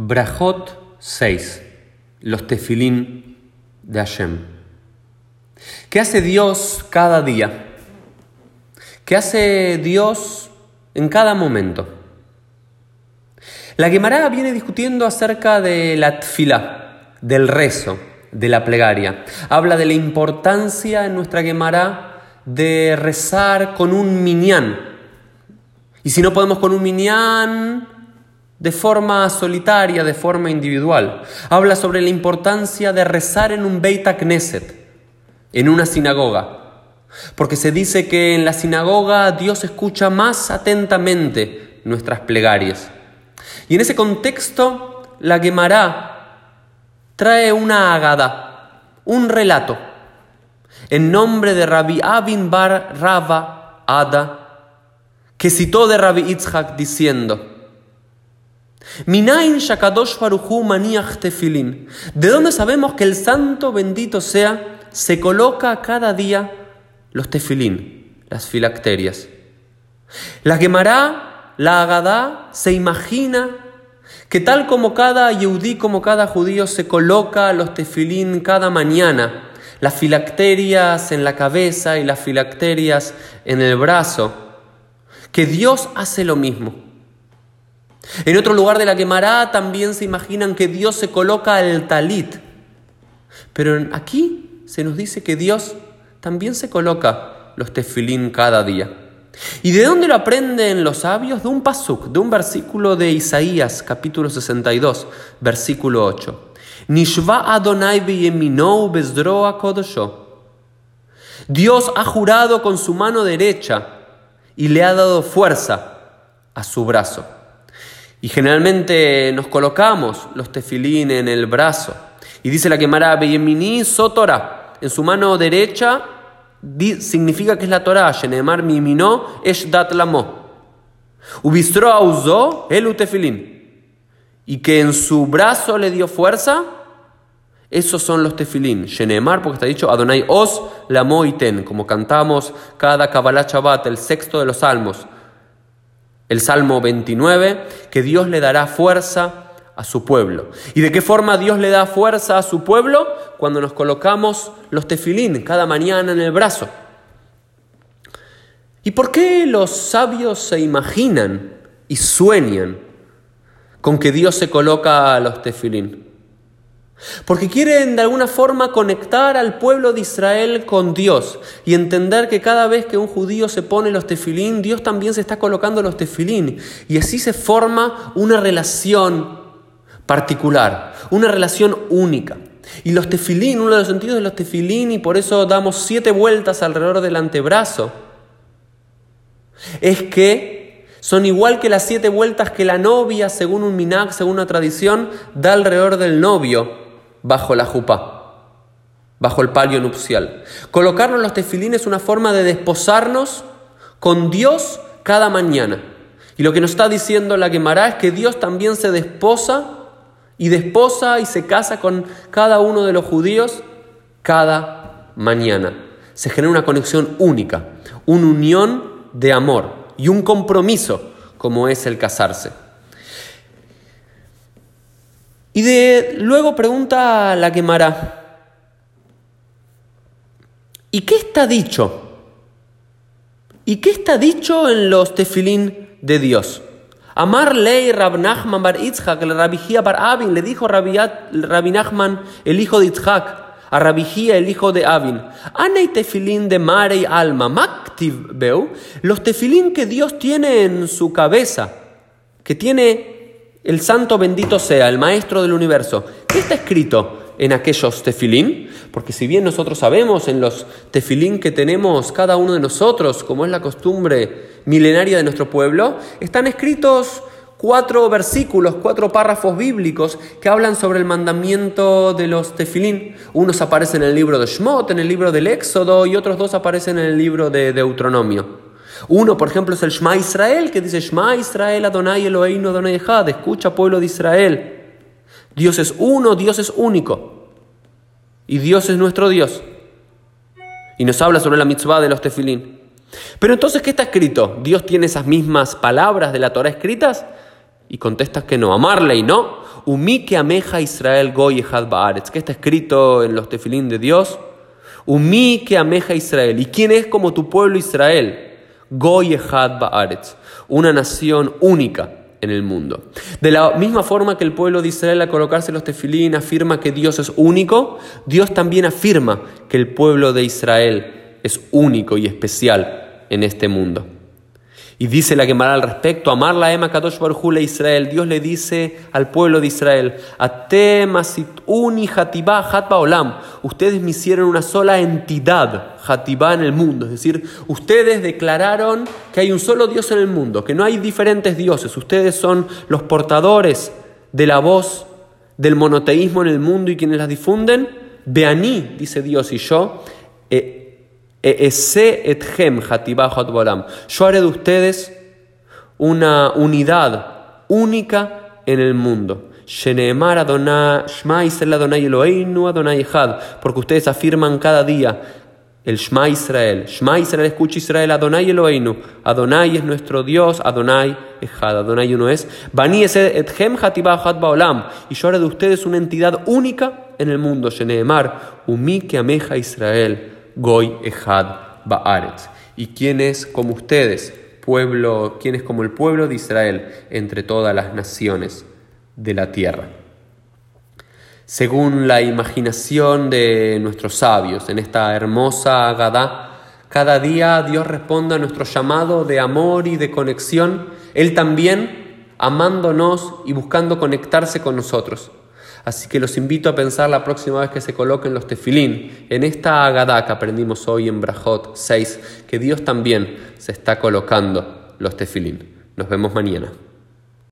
Brajot 6. Los tefilín de Hashem. ¿Qué hace Dios cada día? ¿Qué hace Dios en cada momento? La Gemara viene discutiendo acerca de la tfila, del rezo, de la plegaria. Habla de la importancia en nuestra Gemara de rezar con un minyan. Y si no podemos con un minyan, de forma solitaria, de forma individual. Habla sobre la importancia de rezar en un Beit Knesset, en una sinagoga. Porque se dice que en la sinagoga Dios escucha más atentamente nuestras plegarias. Y en ese contexto, la Gemara trae una agada, un relato, en nombre de Rabbi Abin Bar Rava Ada, que citó de Rabbi Itzhak diciendo, ¿De dónde sabemos que el santo bendito sea se coloca cada día los tefilín, las filacterias? La Gemara, la Agadá, se imagina que tal como cada yehudí, como cada judío se coloca los tefilín cada mañana, las filacterias en la cabeza y las filacterias en el brazo, que Dios hace lo mismo. En otro lugar de la quemará también se imaginan que Dios se coloca el talit. Pero aquí se nos dice que Dios también se coloca los tefilín cada día. ¿Y de dónde lo aprenden los sabios? De un pasuk, de un versículo de Isaías, capítulo 62, versículo 8. Nishva Adonai Dios ha jurado con su mano derecha y le ha dado fuerza a su brazo. Y generalmente nos colocamos los tefilín en el brazo. Y dice la Gemara, Beyemini Sotora, en su mano derecha significa que es la Torah, Shenemar Mimino es Dat Lamo. Ubistro Auzo el tefilín. Y que en su brazo le dio fuerza, esos son los tefilín. Shenemar, porque está dicho Adonai Os Lamo Iten, como cantamos cada Kabbalah Shabbat, el sexto de los salmos. El Salmo 29, que Dios le dará fuerza a su pueblo. ¿Y de qué forma Dios le da fuerza a su pueblo? Cuando nos colocamos los tefilín cada mañana en el brazo. ¿Y por qué los sabios se imaginan y sueñan con que Dios se coloca los tefilín? Porque quieren de alguna forma conectar al pueblo de Israel con Dios y entender que cada vez que un judío se pone los tefilín, Dios también se está colocando los tefilín. Y así se forma una relación particular, una relación única. Y los tefilín, uno de los sentidos de los tefilín, y por eso damos siete vueltas alrededor del antebrazo, es que son igual que las siete vueltas que la novia, según un minag, según una tradición, da alrededor del novio bajo la jupa, bajo el palio nupcial. Colocarnos los tefilines es una forma de desposarnos con Dios cada mañana. Y lo que nos está diciendo la Gemara es que Dios también se desposa y desposa y se casa con cada uno de los judíos cada mañana. Se genera una conexión única, una unión de amor y un compromiso como es el casarse. Y de, luego pregunta la quemará, ¿y qué está dicho? ¿Y qué está dicho en los tefilín de Dios? Amar ley Rab Nachman bar Itzhak, el Rabijía bar Abin, le dijo Rabbi Nachman, el hijo de Itzhak, a Rabijía, el hijo de Abin, Anei tefilín de mare y alma, maktiv beu, los tefilín que Dios tiene en su cabeza, que tiene el santo bendito sea, el maestro del universo. ¿Qué está escrito en aquellos tefilín? Porque si bien nosotros sabemos en los tefilín que tenemos cada uno de nosotros, como es la costumbre milenaria de nuestro pueblo, están escritos cuatro versículos, cuatro párrafos bíblicos que hablan sobre el mandamiento de los tefilín. Unos aparecen en el libro de Shmot, en el libro del Éxodo, y otros dos aparecen en el libro de Deuteronomio. Uno, por ejemplo, es el Shema Israel, que dice Shema Israel Adonai Eloheinu Adonai Echad, escucha pueblo de Israel. Dios es uno, Dios es único. Y Dios es nuestro Dios. Y nos habla sobre la mitzvah de los tefilín. Pero entonces, ¿qué está escrito? ¿Dios tiene esas mismas palabras de la Torah escritas? Y contestas que no. Amarle y no. Umi que ameja Israel goy baaretz. ¿Qué está escrito en los tefilín de Dios? Umi que ameja Israel. ¿Y quién es como tu pueblo Israel? Goy baaretz. Una nación única en el mundo. De la misma forma que el pueblo de Israel al colocarse los tefilín afirma que Dios es único, Dios también afirma que el pueblo de Israel es único y especial en este mundo. Y dice la Gemara al respecto, amar la Ema Kadosh Barjule Israel, Dios le dice al pueblo de Israel, uni hatibá hatba olam, ustedes me hicieron una sola entidad, hatibá en el mundo, es decir, ustedes declararon que hay un solo Dios en el mundo, que no hay diferentes dioses, ustedes son los portadores de la voz del monoteísmo en el mundo y quienes la difunden, Beaní, dice Dios, y yo, eh, yo haré de ustedes una unidad única en el mundo. Porque ustedes afirman cada día el Shma Israel. Shma Israel, escucha Israel, Adonai Eloheinu. Adonai es nuestro Dios, Adonai Echad, Adonai uno es. Bani etchem baolam. Y yo haré de ustedes una entidad única en el mundo. Sheneemar, umi ameja Israel. Goy Echad Baaretz. ¿Y quién es como ustedes, pueblo, quién es como el pueblo de Israel entre todas las naciones de la tierra? Según la imaginación de nuestros sabios, en esta hermosa Agadá, cada día Dios responde a nuestro llamado de amor y de conexión, Él también amándonos y buscando conectarse con nosotros. Así que los invito a pensar la próxima vez que se coloquen los tefilín, en esta Agadá que aprendimos hoy en Brajot 6, que Dios también se está colocando los tefilín. Nos vemos mañana.